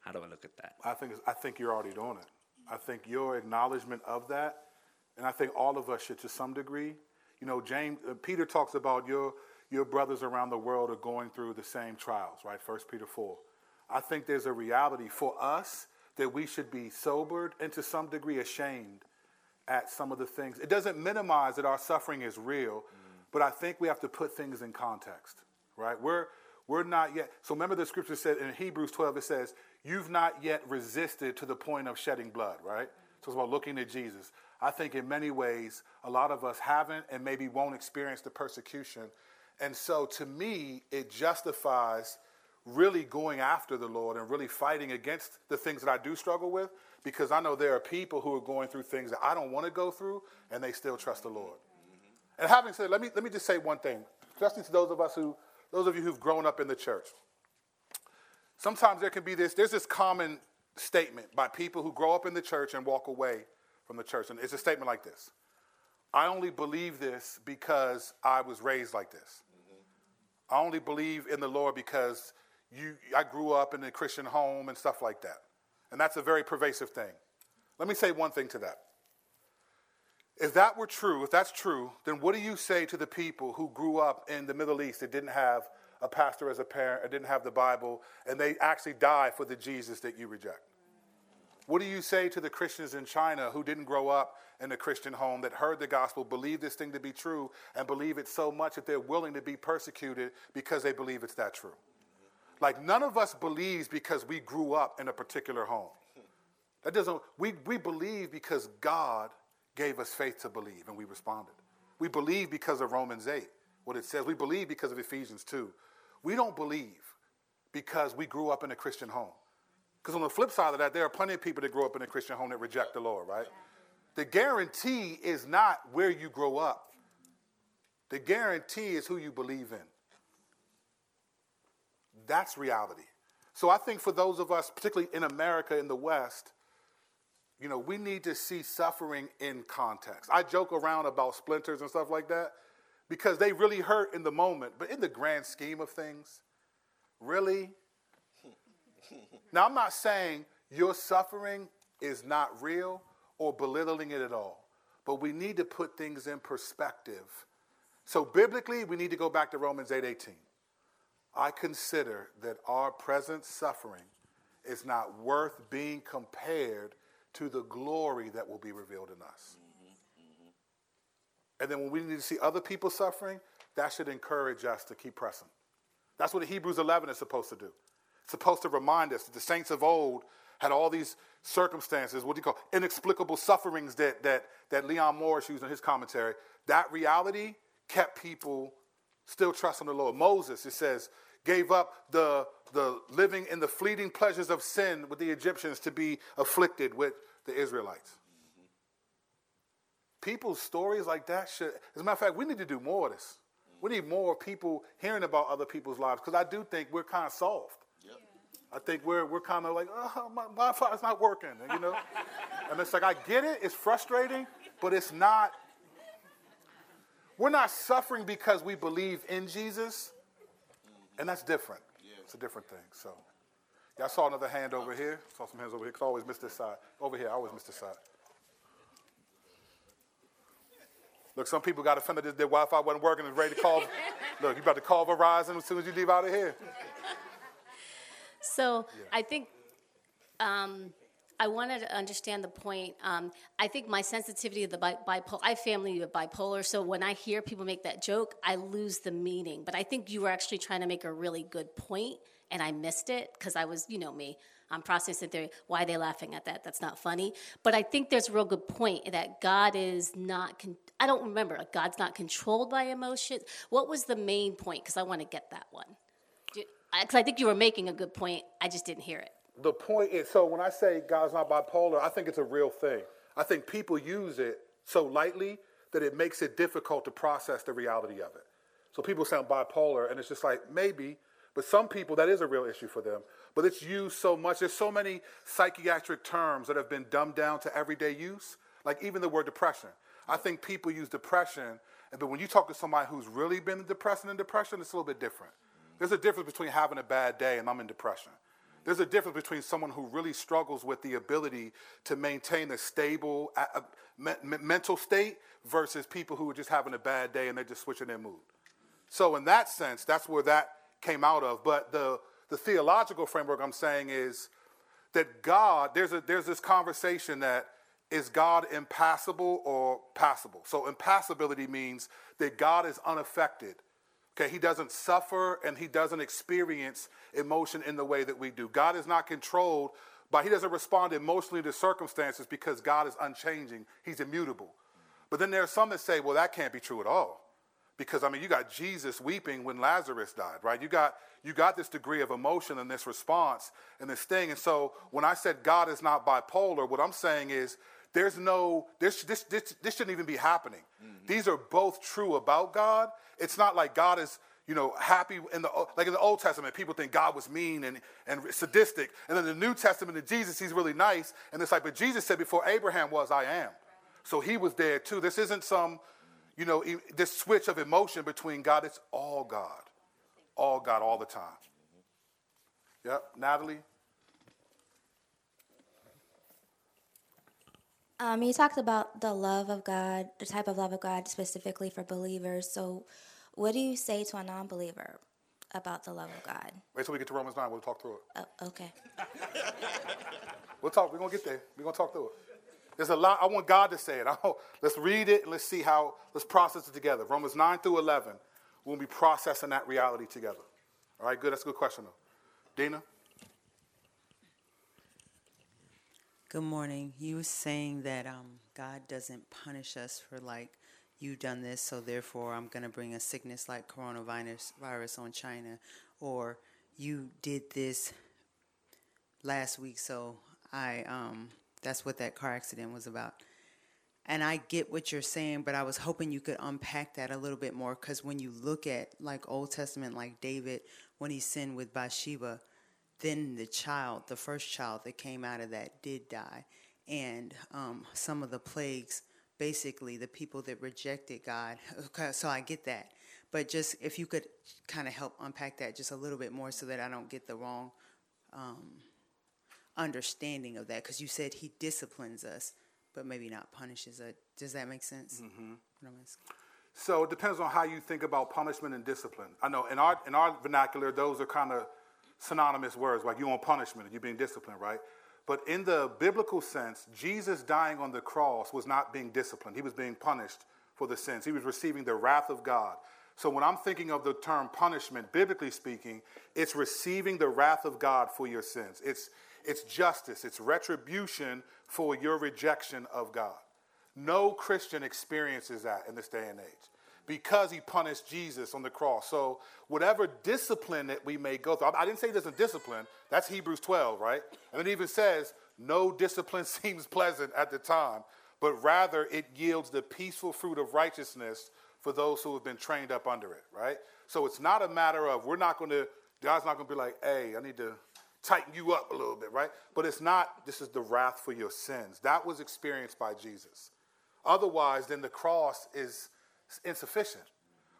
How do I look at that? I think I think you're already doing it. I think your acknowledgement of that, and I think all of us should, to some degree, you know, James, uh, Peter talks about your, your brothers around the world are going through the same trials, right? First Peter 4. I think there's a reality for us that we should be sobered and to some degree ashamed at some of the things. It doesn't minimize that our suffering is real, mm. but I think we have to put things in context, right? We're, we're not yet. So remember the scripture said in Hebrews 12, it says, You've not yet resisted to the point of shedding blood, right? So it's about looking at Jesus. I think in many ways, a lot of us haven't and maybe won't experience the persecution. And so to me, it justifies really going after the Lord and really fighting against the things that I do struggle with because I know there are people who are going through things that I don't want to go through and they still trust the Lord. Mm-hmm. And having said, let me, let me just say one thing, especially to those of us who, those of you who've grown up in the church. Sometimes there can be this, there's this common statement by people who grow up in the church and walk away from the church. And it's a statement like this I only believe this because I was raised like this. Mm-hmm. I only believe in the Lord because you, I grew up in a Christian home and stuff like that. And that's a very pervasive thing. Let me say one thing to that. If that were true, if that's true, then what do you say to the people who grew up in the Middle East that didn't have a pastor as a parent or didn't have the Bible and they actually die for the Jesus that you reject? What do you say to the Christians in China who didn't grow up in a Christian home, that heard the gospel, believe this thing to be true, and believe it so much that they're willing to be persecuted because they believe it's that true? Like none of us believes because we grew up in a particular home. That doesn't we, we believe because God gave us faith to believe and we responded. We believe because of Romans 8, what it says. We believe because of Ephesians 2. We don't believe because we grew up in a Christian home. Because on the flip side of that, there are plenty of people that grow up in a Christian home that reject the Lord, right? The guarantee is not where you grow up. The guarantee is who you believe in. That's reality. So I think for those of us, particularly in America, in the West, you know, we need to see suffering in context. I joke around about splinters and stuff like that because they really hurt in the moment, but in the grand scheme of things, really? now, I'm not saying your suffering is not real or belittling it at all, but we need to put things in perspective. So, biblically, we need to go back to Romans 8 18. I consider that our present suffering is not worth being compared to the glory that will be revealed in us. And then when we need to see other people suffering, that should encourage us to keep pressing. That's what Hebrews 11 is supposed to do. It's supposed to remind us that the saints of old had all these circumstances, what do you call inexplicable sufferings that, that, that Leon Morris used in his commentary. That reality kept people still trusting the Lord. Moses, it says, gave up the, the living in the fleeting pleasures of sin with the Egyptians to be afflicted with the Israelites. Mm-hmm. People's stories like that should, as a matter of fact, we need to do more of this. We need more people hearing about other people's lives because I do think we're kind of soft. Yep. I think we're, we're kind of like, oh, my Wi-Fi's not working, you know? and it's like, I get it, it's frustrating, but it's not, we're not suffering because we believe in Jesus. And that's different. Yeah. It's a different thing. So, yeah, I saw another hand over here. Saw some hands over here. Cause I always miss this side. Over here, I always miss this side. Look, some people got offended that their Wi-Fi wasn't working and ready to call. look, you about to call Verizon as soon as you leave out of here. So yeah. I think um, I wanted to understand the point. Um, I think my sensitivity to the bi- bipolar, I family with bipolar, so when I hear people make that joke, I lose the meaning. But I think you were actually trying to make a really good point, and I missed it because I was, you know me, I'm processing theory. Why are they laughing at that? That's not funny. But I think there's a real good point that God is not, con- I don't remember, God's not controlled by emotions. What was the main point? Because I want to get that one. Because I think you were making a good point, I just didn't hear it the point is so when I say God's not bipolar, I think it's a real thing. I think people use it so lightly that it makes it difficult to process the reality of it. So people sound bipolar, and it's just like maybe, but some people that is a real issue for them. But it's used so much. There's so many psychiatric terms that have been dumbed down to everyday use, like even the word depression. I think people use depression, but when you talk to somebody who's really been in depression and depression, it's a little bit different. There's a difference between having a bad day and I'm in depression. There's a difference between someone who really struggles with the ability to maintain a stable uh, mental state versus people who are just having a bad day and they're just switching their mood. So, in that sense, that's where that came out of. But the, the theological framework I'm saying is that God, there's, a, there's this conversation that is God impassible or passible? So, impassibility means that God is unaffected Okay, he doesn't suffer and he doesn't experience emotion in the way that we do. God is not controlled by, he doesn't respond emotionally to circumstances because God is unchanging. He's immutable. But then there are some that say, well, that can't be true at all. Because I mean, you got Jesus weeping when Lazarus died, right? You got you got this degree of emotion and this response and this thing. And so when I said God is not bipolar, what I'm saying is there's no this this this, this shouldn't even be happening. Mm-hmm. These are both true about God, it's not like God is, you know, happy in the like in the Old Testament, people think God was mean and, and sadistic. And then the New Testament in Jesus, he's really nice. And it's like, but Jesus said, before Abraham was, I am. So he was there too. This isn't some, you know, this switch of emotion between God. It's all God. All God all the time. Yep. Natalie? Um, you talked about the love of God, the type of love of God specifically for believers. So, what do you say to a non believer about the love of God? Wait till we get to Romans 9. We'll talk through it. Oh, okay. we'll talk. We're going to get there. We're going to talk through it. There's a lot. I want God to say it. let's read it and let's see how, let's process it together. Romans 9 through 11. We'll be processing that reality together. All right, good. That's a good question, though. Dina? Good morning. You were saying that um, God doesn't punish us for like you done this, so therefore I'm going to bring a sickness like coronavirus virus on China, or you did this last week, so I um, that's what that car accident was about. And I get what you're saying, but I was hoping you could unpack that a little bit more because when you look at like Old Testament, like David when he sinned with Bathsheba then the child, the first child that came out of that, did die. And um, some of the plagues, basically, the people that rejected God. Okay, so I get that. But just if you could kind of help unpack that just a little bit more so that I don't get the wrong um, understanding of that. Because you said He disciplines us, but maybe not punishes us. Does that make sense? Mm-hmm. So it depends on how you think about punishment and discipline. I know in our in our vernacular, those are kind of synonymous words, like you on punishment and you're being disciplined, right? But in the biblical sense, Jesus dying on the cross was not being disciplined. He was being punished for the sins. He was receiving the wrath of God. So when I'm thinking of the term punishment, biblically speaking, it's receiving the wrath of God for your sins. It's, it's justice, it's retribution for your rejection of God. No Christian experiences that in this day and age because he punished Jesus on the cross. So, whatever discipline that we may go through, I didn't say there's a discipline. That's Hebrews 12, right? And it even says, no discipline seems pleasant at the time, but rather it yields the peaceful fruit of righteousness for those who have been trained up under it, right? So, it's not a matter of, we're not going to, God's not going to be like, hey, I need to tighten you up a little bit, right? But it's not, this is the wrath for your sins. That was experienced by Jesus. Otherwise, then the cross is insufficient.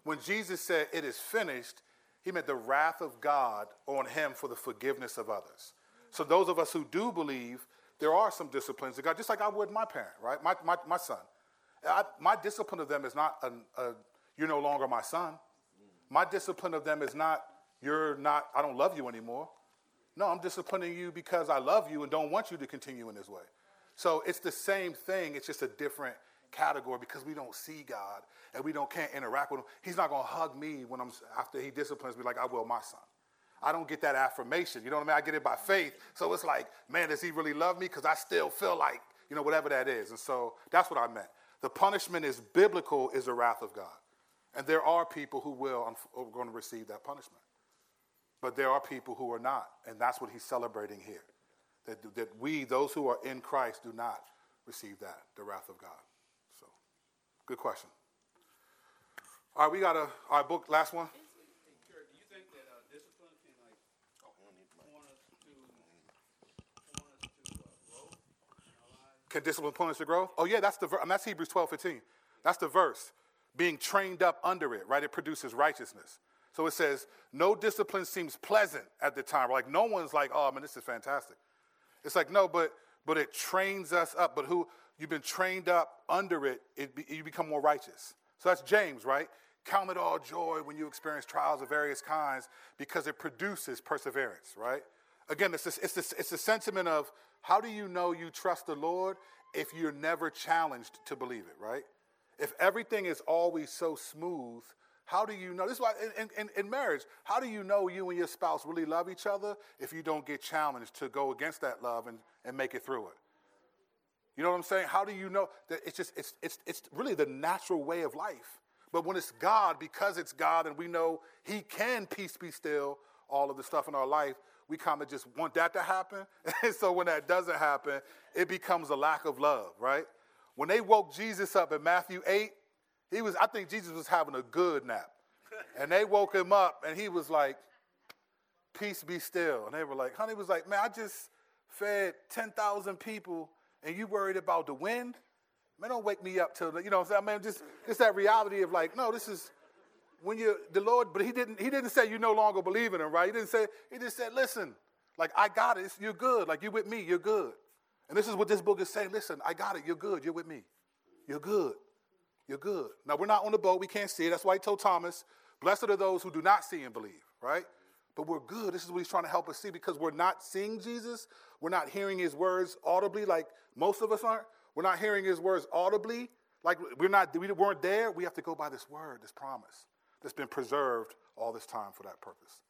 When Jesus said, It is finished, he meant the wrath of God on him for the forgiveness of others. So, those of us who do believe, there are some disciplines of God, just like I would my parent, right? My, my, my son. I, my discipline of them is not, a, a, you're no longer my son. My discipline of them is not, you're not, I don't love you anymore. No, I'm disciplining you because I love you and don't want you to continue in this way. So it's the same thing, it's just a different category because we don't see God and we don't can't interact with him. He's not gonna hug me when I'm after he disciplines me like I will my son. I don't get that affirmation. You know what I mean? I get it by faith. So it's like, man, does he really love me? Because I still feel like, you know, whatever that is. And so that's what I meant. The punishment is biblical, is the wrath of God. And there are people who will are going to receive that punishment. But there are people who are not. And that's what he's celebrating here. That, that we, those who are in Christ, do not receive that, the wrath of God. So, good question. All right, we got a, our book, last one. Can discipline punish the growth? Oh, yeah, that's the verse. that's Hebrews 12, 15. That's the verse. Being trained up under it, right? It produces righteousness. So it says, no discipline seems pleasant at the time. Like no one's like, oh man, this is fantastic. It's like, no, but but it trains us up. But who you've been trained up under it, it be, you become more righteous. So that's James, right? Count it all joy when you experience trials of various kinds because it produces perseverance, right? Again, it's this, it's it's the sentiment of how do you know you trust the Lord if you're never challenged to believe it, right? If everything is always so smooth, how do you know? This is why in, in, in, marriage, how do you know you and your spouse really love each other if you don't get challenged to go against that love and, and make it through it? You know what I'm saying? How do you know that it's just it's it's it's really the natural way of life. But when it's God, because it's God and we know He can peace be still, all of the stuff in our life, we kind of just want that to happen. And so when that doesn't happen, it becomes a lack of love, right? When they woke Jesus up in Matthew 8, he was, I think Jesus was having a good nap. And they woke him up and he was like, Peace be still. And they were like, Honey was like, Man, I just fed 10,000 people and you worried about the wind? Man, don't wake me up till, you know? I mean, just, just that reality of like, no, this is, when you the Lord, but he didn't he didn't say you no longer believe in him, right? He didn't say, he just said, listen, like I got it, you're good, like you with me, you're good. And this is what this book is saying. Listen, I got it, you're good, you're with me. You're good. You're good. Now we're not on the boat, we can't see it. That's why he told Thomas, Blessed are those who do not see and believe, right? But we're good. This is what he's trying to help us see because we're not seeing Jesus. We're not hearing his words audibly like most of us aren't. We're not hearing his words audibly. Like we're not, we weren't there. We have to go by this word, this promise that's been preserved all this time for that purpose.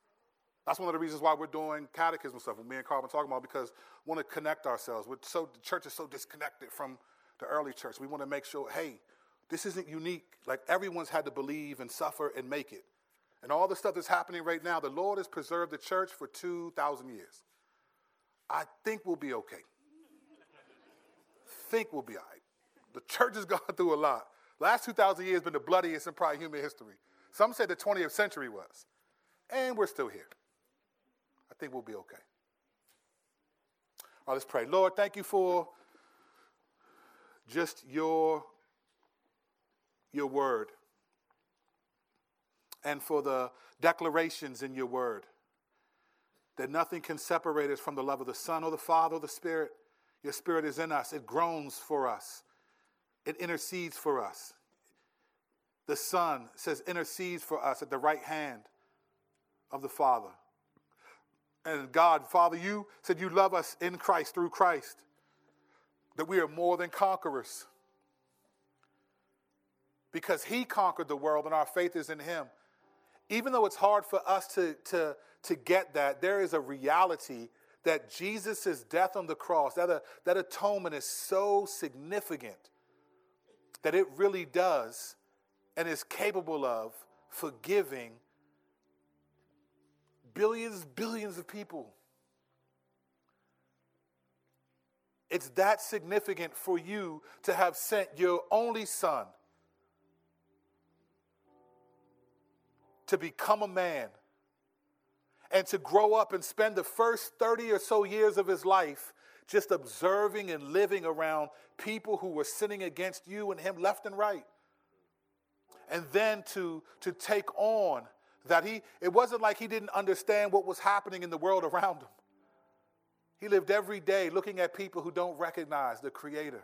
That's one of the reasons why we're doing catechism stuff. What me and Carl been talking about because we want to connect ourselves. We're so the church is so disconnected from the early church. We want to make sure, hey, this isn't unique. Like everyone's had to believe and suffer and make it. And all the stuff that's happening right now, the Lord has preserved the church for 2,000 years. I think we'll be okay. think we'll be all right. The church has gone through a lot. Last 2,000 years been the bloodiest in probably human history. Some say the 20th century was. And we're still here. I think we'll be okay. All right, let's pray. Lord, thank you for just your, your word and for the declarations in your word that nothing can separate us from the love of the Son or the Father or the Spirit. Your Spirit is in us, it groans for us, it intercedes for us. The Son says, intercedes for us at the right hand of the Father. And God, Father, you said you love us in Christ, through Christ, that we are more than conquerors. Because He conquered the world and our faith is in Him. Even though it's hard for us to, to, to get that, there is a reality that Jesus' death on the cross, that, uh, that atonement is so significant that it really does and is capable of forgiving billions, billions of people. It's that significant for you to have sent your only son to become a man and to grow up and spend the first 30 or so years of his life just observing and living around people who were sinning against you and him left and right and then to, to take on that he, it wasn't like he didn't understand what was happening in the world around him. He lived every day looking at people who don't recognize the Creator,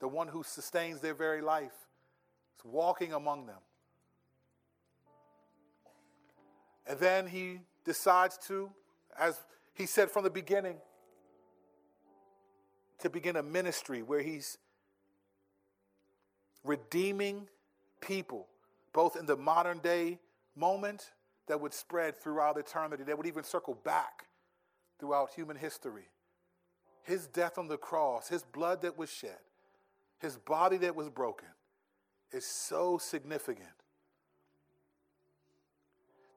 the one who sustains their very life. Walking among them. And then he decides to, as He said from the beginning to begin a ministry where he's redeeming people, both in the modern day moment that would spread throughout eternity, that would even circle back throughout human history. His death on the cross, his blood that was shed, his body that was broken is so significant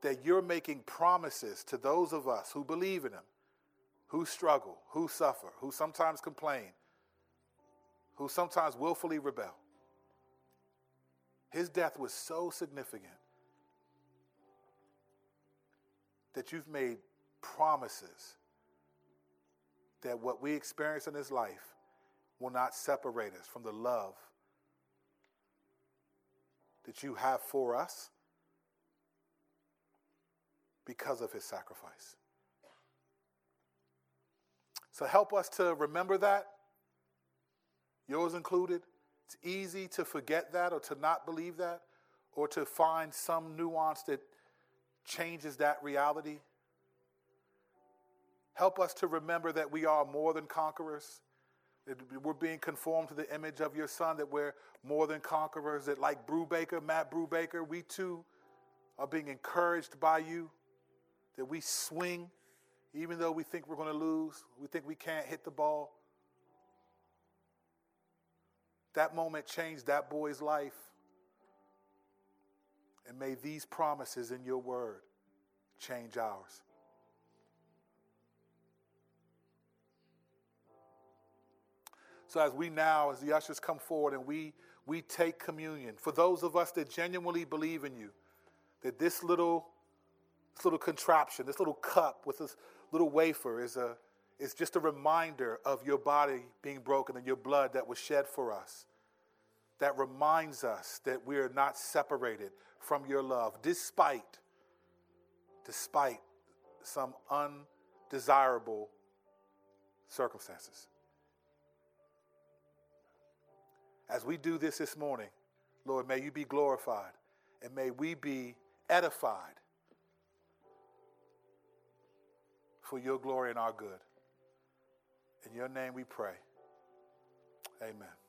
that you're making promises to those of us who believe in him, who struggle, who suffer, who sometimes complain, who sometimes willfully rebel. His death was so significant that you've made promises that what we experience in this life will not separate us from the love that you have for us because of his sacrifice. So help us to remember that, yours included. It's easy to forget that or to not believe that or to find some nuance that changes that reality. Help us to remember that we are more than conquerors. That we're being conformed to the image of your son, that we're more than conquerors, that like Brubaker, Matt Brubaker, we too are being encouraged by you, that we swing even though we think we're going to lose, we think we can't hit the ball. That moment changed that boy's life. And may these promises in your word change ours. So, as we now, as the ushers come forward and we, we take communion, for those of us that genuinely believe in you, that this little, this little contraption, this little cup with this little wafer is, a, is just a reminder of your body being broken and your blood that was shed for us that reminds us that we are not separated from your love, despite, despite some undesirable circumstances. As we do this this morning, Lord, may you be glorified and may we be edified for your glory and our good. In your name we pray. Amen.